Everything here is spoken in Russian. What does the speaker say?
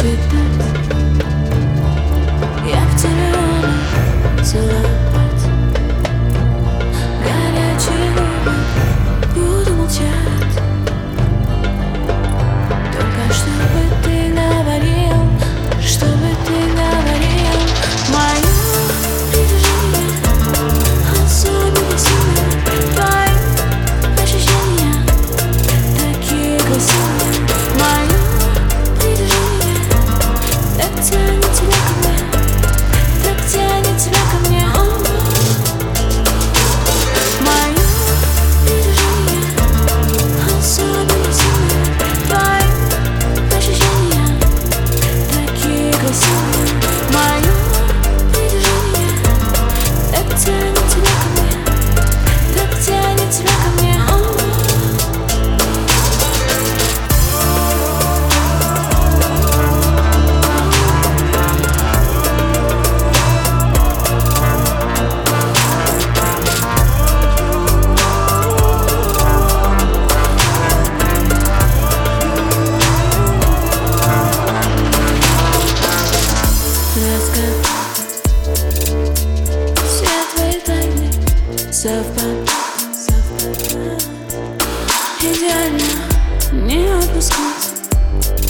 sweetness Идеально не отпускать